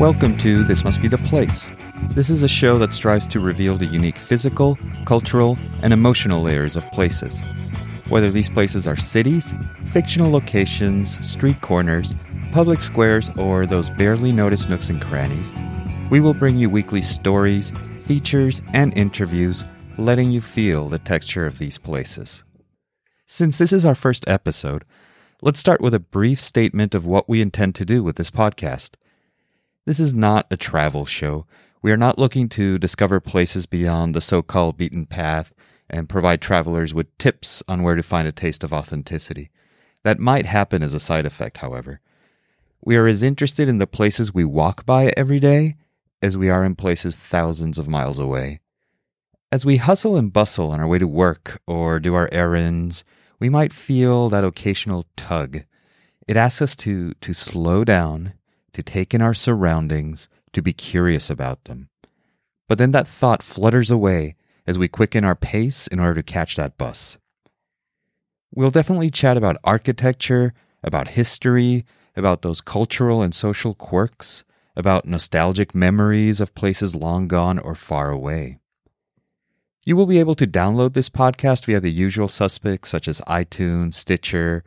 Welcome to This Must Be the Place. This is a show that strives to reveal the unique physical, cultural, and emotional layers of places. Whether these places are cities, fictional locations, street corners, public squares, or those barely noticed nooks and crannies, we will bring you weekly stories, features, and interviews, letting you feel the texture of these places. Since this is our first episode, let's start with a brief statement of what we intend to do with this podcast. This is not a travel show. We are not looking to discover places beyond the so called beaten path and provide travelers with tips on where to find a taste of authenticity. That might happen as a side effect, however. We are as interested in the places we walk by every day as we are in places thousands of miles away. As we hustle and bustle on our way to work or do our errands, we might feel that occasional tug. It asks us to, to slow down, to take in our surroundings, to be curious about them. But then that thought flutters away as we quicken our pace in order to catch that bus. We'll definitely chat about architecture, about history, about those cultural and social quirks, about nostalgic memories of places long gone or far away. You will be able to download this podcast via the usual suspects such as iTunes, Stitcher,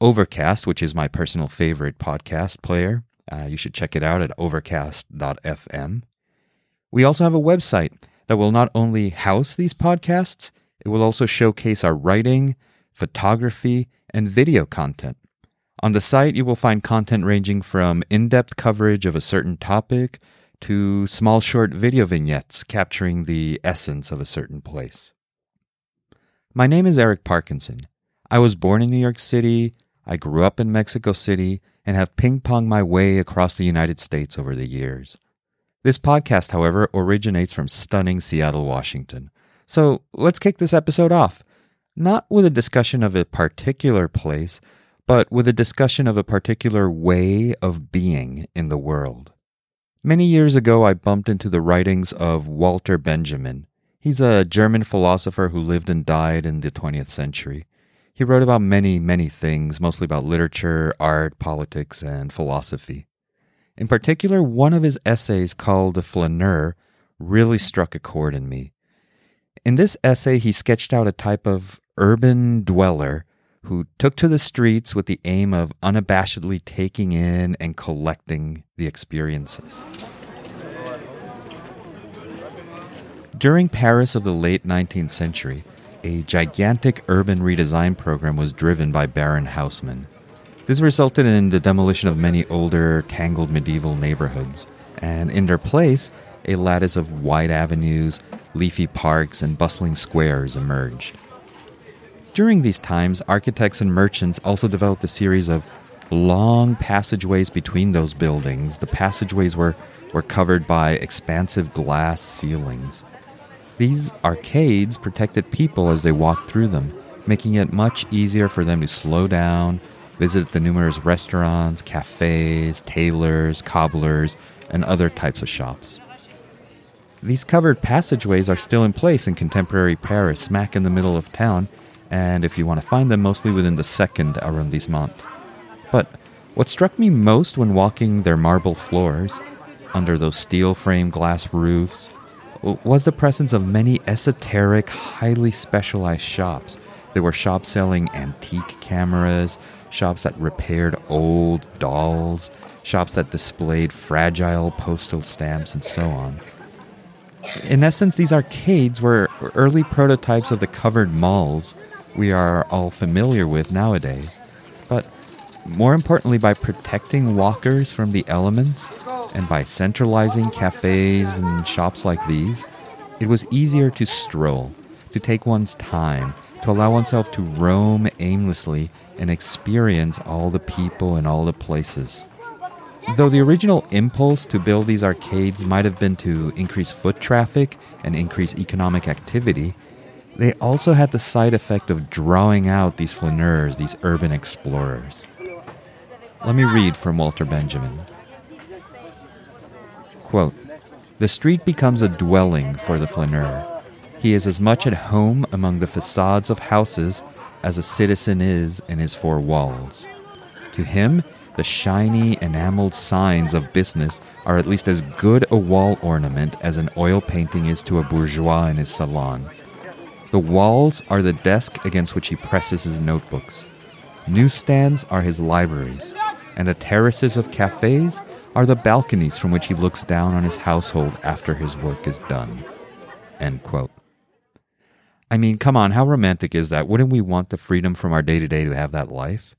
Overcast, which is my personal favorite podcast player. Uh, you should check it out at overcast.fm. We also have a website that will not only house these podcasts, it will also showcase our writing, photography, and video content. On the site, you will find content ranging from in depth coverage of a certain topic to small short video vignettes capturing the essence of a certain place. My name is Eric Parkinson. I was born in New York City, I grew up in Mexico City, and have ping ponged my way across the United States over the years. This podcast, however, originates from stunning Seattle, Washington. So let's kick this episode off, not with a discussion of a particular place, but with a discussion of a particular way of being in the world. Many years ago, I bumped into the writings of Walter Benjamin. He's a German philosopher who lived and died in the 20th century. He wrote about many, many things, mostly about literature, art, politics, and philosophy. In particular, one of his essays called The Flaneur really struck a chord in me. In this essay, he sketched out a type of urban dweller who took to the streets with the aim of unabashedly taking in and collecting the experiences. During Paris of the late 19th century, a gigantic urban redesign program was driven by Baron Haussmann. This resulted in the demolition of many older, tangled medieval neighborhoods, and in their place, a lattice of wide avenues, leafy parks, and bustling squares emerged. During these times, architects and merchants also developed a series of long passageways between those buildings. The passageways were, were covered by expansive glass ceilings. These arcades protected people as they walked through them, making it much easier for them to slow down, visit the numerous restaurants, cafes, tailors, cobblers, and other types of shops. These covered passageways are still in place in contemporary Paris, smack in the middle of town, and if you want to find them, mostly within the second arrondissement. But what struck me most when walking their marble floors, under those steel frame glass roofs, was the presence of many esoteric, highly specialized shops. There were shops selling antique cameras, shops that repaired old dolls, shops that displayed fragile postal stamps, and so on. In essence, these arcades were early prototypes of the covered malls we are all familiar with nowadays. But more importantly, by protecting walkers from the elements and by centralizing cafes and shops like these, it was easier to stroll, to take one's time, to allow oneself to roam aimlessly and experience all the people and all the places. Though the original impulse to build these arcades might have been to increase foot traffic and increase economic activity, they also had the side effect of drawing out these flaneurs, these urban explorers. Let me read from Walter Benjamin. Quote, the street becomes a dwelling for the flaneur. He is as much at home among the facades of houses as a citizen is in his four walls. To him, the shiny enameled signs of business are at least as good a wall ornament as an oil painting is to a bourgeois in his salon. The walls are the desk against which he presses his notebooks. Newsstands are his libraries, and the terraces of cafes are the balconies from which he looks down on his household after his work is done. End quote. I mean, come on, how romantic is that? Wouldn't we want the freedom from our day to day to have that life?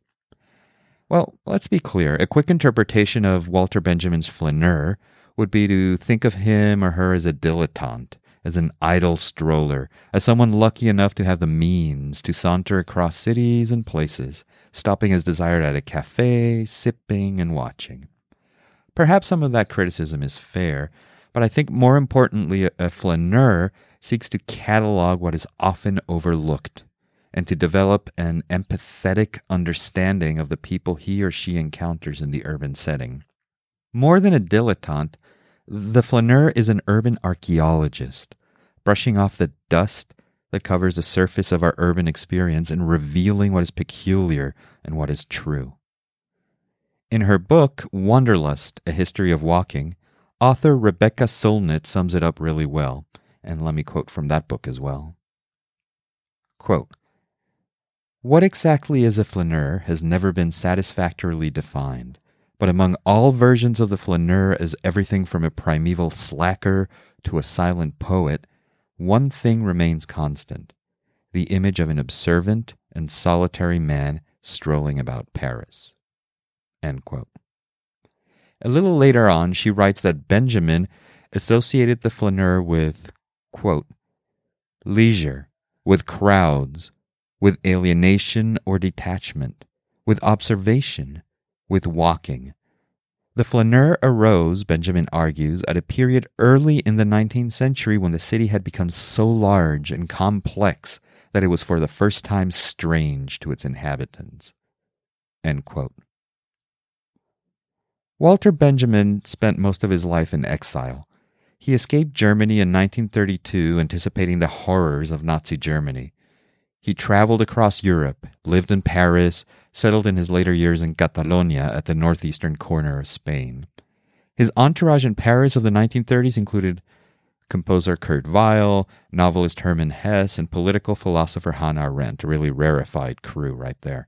Well, let's be clear. A quick interpretation of Walter Benjamin's flaneur would be to think of him or her as a dilettante, as an idle stroller, as someone lucky enough to have the means to saunter across cities and places, stopping as desired at a cafe, sipping and watching. Perhaps some of that criticism is fair, but I think more importantly, a flaneur seeks to catalog what is often overlooked and to develop an empathetic understanding of the people he or she encounters in the urban setting. More than a dilettante, the flaneur is an urban archaeologist, brushing off the dust that covers the surface of our urban experience and revealing what is peculiar and what is true. In her book, Wanderlust A History of Walking, author Rebecca Solnit sums it up really well, and let me quote from that book as well. Quote, what exactly is a flaneur has never been satisfactorily defined, but among all versions of the flaneur as everything from a primeval slacker to a silent poet, one thing remains constant the image of an observant and solitary man strolling about Paris. A little later on, she writes that Benjamin associated the flaneur with, quote, leisure, with crowds, with alienation or detachment, with observation, with walking. The flaneur arose, Benjamin argues, at a period early in the 19th century when the city had become so large and complex that it was for the first time strange to its inhabitants. Walter Benjamin spent most of his life in exile. He escaped Germany in 1932, anticipating the horrors of Nazi Germany. He traveled across Europe, lived in Paris, settled in his later years in Catalonia at the northeastern corner of Spain. His entourage in Paris of the 1930s included composer Kurt Weill, novelist Hermann Hesse, and political philosopher Hannah Arendt, a really rarefied crew right there.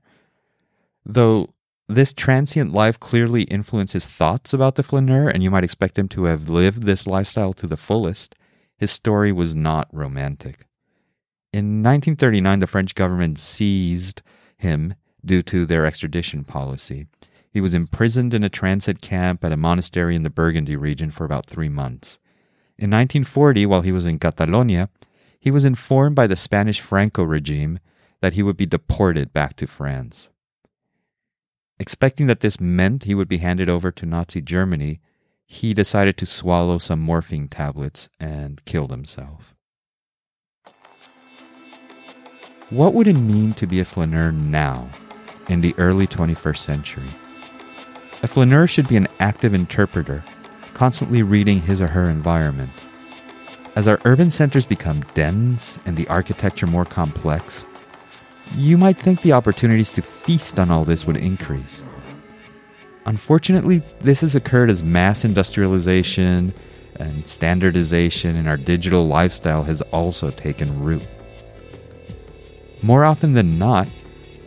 Though this transient life clearly influenced his thoughts about the flaneur, and you might expect him to have lived this lifestyle to the fullest, his story was not romantic. In 1939, the French government seized him due to their extradition policy. He was imprisoned in a transit camp at a monastery in the Burgundy region for about three months. In 1940, while he was in Catalonia, he was informed by the Spanish Franco regime that he would be deported back to France. Expecting that this meant he would be handed over to Nazi Germany, he decided to swallow some morphine tablets and killed himself. What would it mean to be a flaneur now, in the early 21st century? A flaneur should be an active interpreter, constantly reading his or her environment. As our urban centers become dense and the architecture more complex, you might think the opportunities to feast on all this would increase. Unfortunately, this has occurred as mass industrialization and standardization in our digital lifestyle has also taken root. More often than not,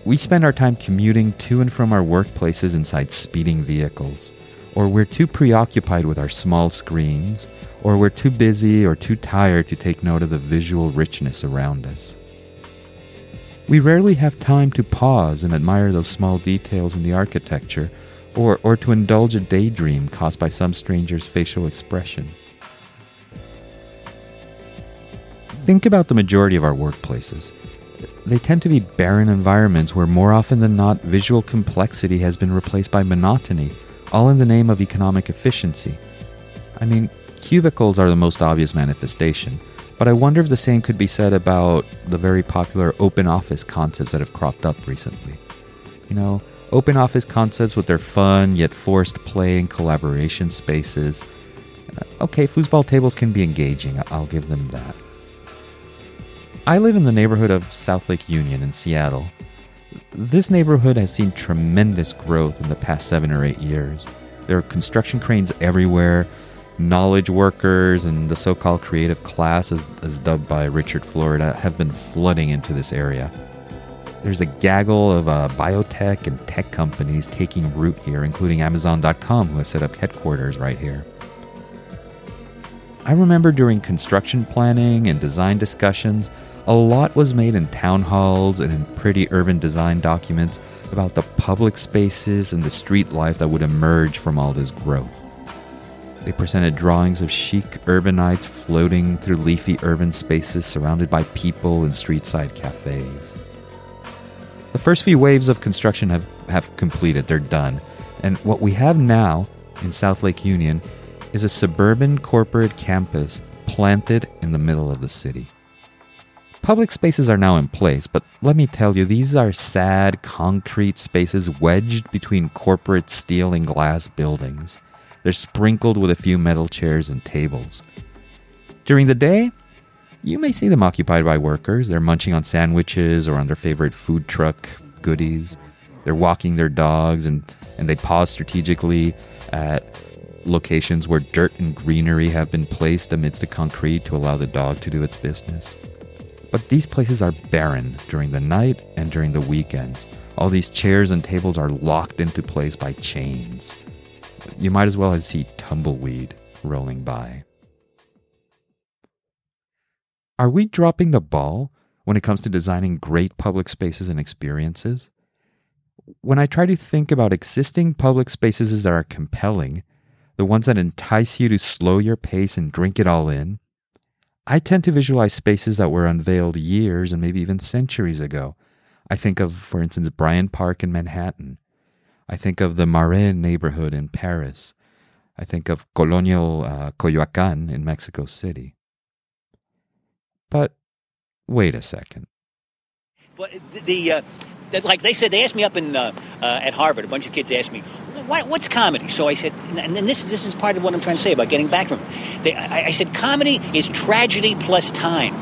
we spend our time commuting to and from our workplaces inside speeding vehicles, or we're too preoccupied with our small screens, or we're too busy or too tired to take note of the visual richness around us. We rarely have time to pause and admire those small details in the architecture, or, or to indulge a daydream caused by some stranger's facial expression. Think about the majority of our workplaces they tend to be barren environments where more often than not visual complexity has been replaced by monotony, all in the name of economic efficiency. I mean, cubicles are the most obvious manifestation, but I wonder if the same could be said about the very popular open office concepts that have cropped up recently. You know, open office concepts with their fun yet forced play and collaboration spaces. Uh, okay, foosball tables can be engaging, I'll give them that. I live in the neighborhood of South Lake Union in Seattle. This neighborhood has seen tremendous growth in the past seven or eight years. There are construction cranes everywhere, knowledge workers and the so called creative class, as, as dubbed by Richard Florida, have been flooding into this area. There's a gaggle of uh, biotech and tech companies taking root here, including Amazon.com, who has set up headquarters right here. I remember during construction planning and design discussions, a lot was made in town halls and in pretty urban design documents about the public spaces and the street life that would emerge from all this growth. They presented drawings of chic urbanites floating through leafy urban spaces surrounded by people and street-side cafes. The first few waves of construction have, have completed, they're done. And what we have now in South Lake Union is a suburban corporate campus planted in the middle of the city. Public spaces are now in place, but let me tell you, these are sad concrete spaces wedged between corporate steel and glass buildings. They're sprinkled with a few metal chairs and tables. During the day, you may see them occupied by workers. They're munching on sandwiches or on their favorite food truck goodies. They're walking their dogs and, and they pause strategically at locations where dirt and greenery have been placed amidst the concrete to allow the dog to do its business. But these places are barren during the night and during the weekends. All these chairs and tables are locked into place by chains you might as well see tumbleweed rolling by. Are we dropping the ball when it comes to designing great public spaces and experiences? When I try to think about existing public spaces that are compelling, the ones that entice you to slow your pace and drink it all in, I tend to visualize spaces that were unveiled years and maybe even centuries ago. I think of, for instance, Bryant Park in Manhattan, I think of the Marais neighborhood in Paris. I think of Colonial uh, Coyoacan in Mexico City. But wait a second. But the, uh, like they said, they asked me up in uh, uh, at Harvard. A bunch of kids asked me, what, "What's comedy?" So I said, and then this this is part of what I'm trying to say about getting back from. They, I, I said, comedy is tragedy plus time.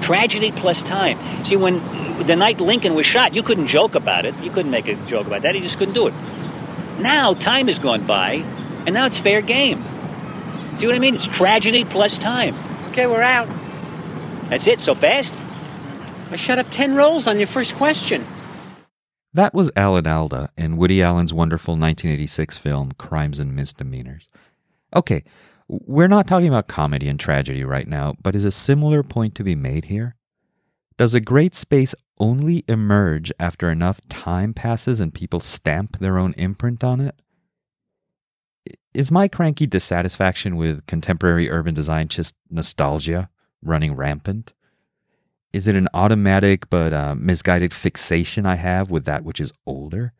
Tragedy plus time. See, when the night Lincoln was shot, you couldn't joke about it. You couldn't make a joke about that. He just couldn't do it. Now time has gone by, and now it's fair game. See what I mean? It's tragedy plus time. Okay, we're out. That's it. So fast? I shut up ten rolls on your first question. That was Alan Alda in Woody Allen's wonderful 1986 film Crimes and Misdemeanors. Okay, we're not talking about comedy and tragedy right now, but is a similar point to be made here? Does a great space only emerge after enough time passes and people stamp their own imprint on it? Is my cranky dissatisfaction with contemporary urban design just nostalgia running rampant? Is it an automatic but uh, misguided fixation I have with that which is older?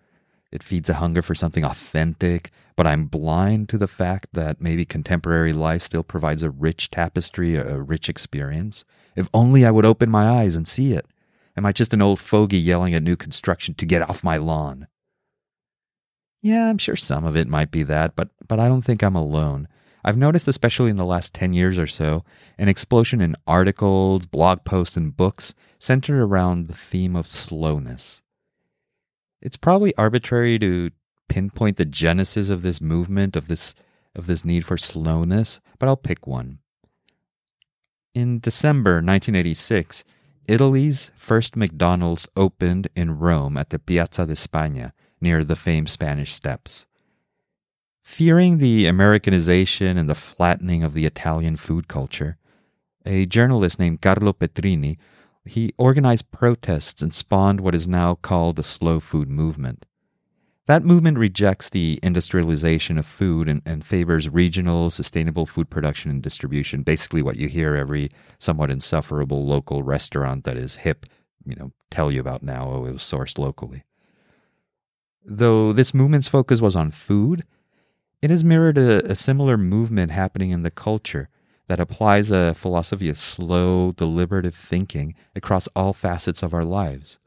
It feeds a hunger for something authentic, but I'm blind to the fact that maybe contemporary life still provides a rich tapestry, a rich experience. If only I would open my eyes and see it. Am I just an old fogey yelling at new construction to get off my lawn? Yeah, I'm sure some of it might be that, but, but I don't think I'm alone. I've noticed, especially in the last 10 years or so, an explosion in articles, blog posts, and books centered around the theme of slowness. It's probably arbitrary to pinpoint the genesis of this movement, of this, of this need for slowness, but I'll pick one. In December 1986, Italy's first McDonald's opened in Rome at the Piazza di Spagna near the famed Spanish Steps. Fearing the Americanization and the flattening of the Italian food culture, a journalist named Carlo Petrini he organized protests and spawned what is now called the slow food movement. That movement rejects the industrialization of food and, and, favors regional, sustainable food production and distribution. Basically, what you hear every somewhat insufferable local restaurant that is hip, you know, tell you about now. Oh, it was sourced locally. Though this movement's focus was on food, it has mirrored a, a similar movement happening in the culture that applies a philosophy of slow, deliberative thinking across all facets of our lives.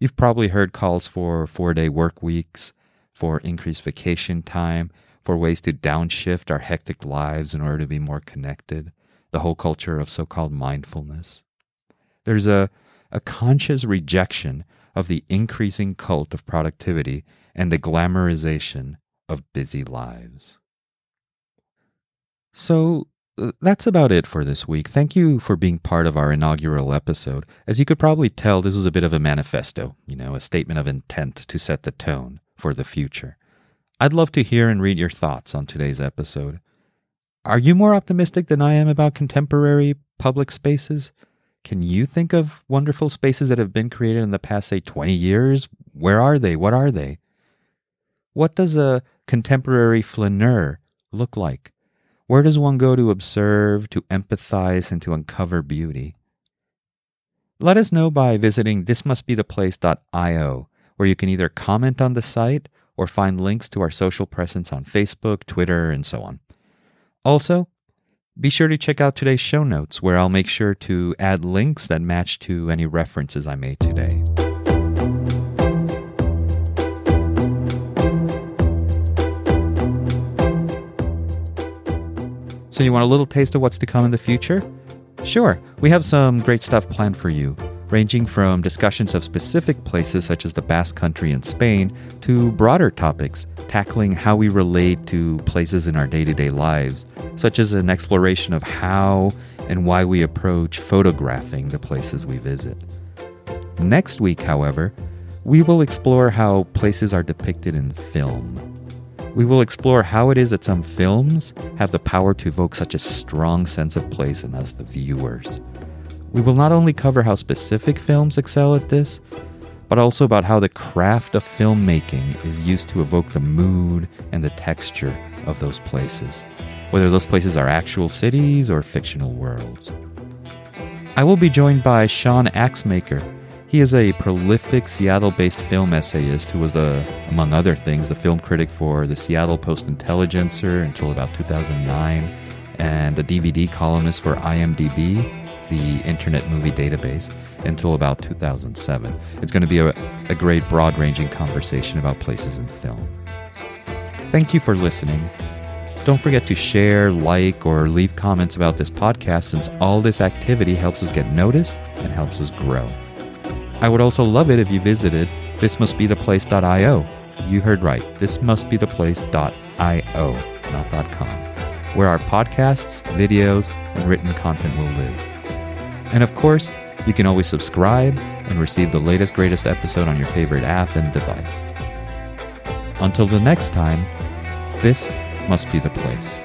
You've probably heard calls for four day work weeks, for increased vacation time, for ways to downshift our hectic lives in order to be more connected, the whole culture of so called mindfulness. There's a, a conscious rejection of the increasing cult of productivity and the glamorization of busy lives. So, that's about it for this week. Thank you for being part of our inaugural episode. As you could probably tell, this was a bit of a manifesto, you know, a statement of intent to set the tone for the future. I'd love to hear and read your thoughts on today's episode. Are you more optimistic than I am about contemporary public spaces? Can you think of wonderful spaces that have been created in the past, say, 20 years? Where are they? What are they? What does a contemporary flaneur look like? Where does one go to observe, to empathize, and to uncover beauty? Let us know by visiting thismustbetheplace.io, where you can either comment on the site or find links to our social presence on Facebook, Twitter, and so on. Also, be sure to check out today's show notes, where I'll make sure to add links that match to any references I made today. So, you want a little taste of what's to come in the future? Sure, we have some great stuff planned for you, ranging from discussions of specific places such as the Basque Country in Spain to broader topics tackling how we relate to places in our day to day lives, such as an exploration of how and why we approach photographing the places we visit. Next week, however, we will explore how places are depicted in film. We will explore how it is that some films have the power to evoke such a strong sense of place in us, the viewers. We will not only cover how specific films excel at this, but also about how the craft of filmmaking is used to evoke the mood and the texture of those places, whether those places are actual cities or fictional worlds. I will be joined by Sean Axmaker, he is a prolific Seattle based film essayist who was, the, among other things, the film critic for the Seattle Post Intelligencer until about 2009 and a DVD columnist for IMDb, the Internet Movie Database, until about 2007. It's going to be a, a great, broad ranging conversation about places in film. Thank you for listening. Don't forget to share, like, or leave comments about this podcast since all this activity helps us get noticed and helps us grow. I would also love it if you visited thismustbetheplace.io. You heard right, thismustbetheplace.io, not .com, where our podcasts, videos, and written content will live. And of course, you can always subscribe and receive the latest greatest episode on your favorite app and device. Until the next time, this must be the place.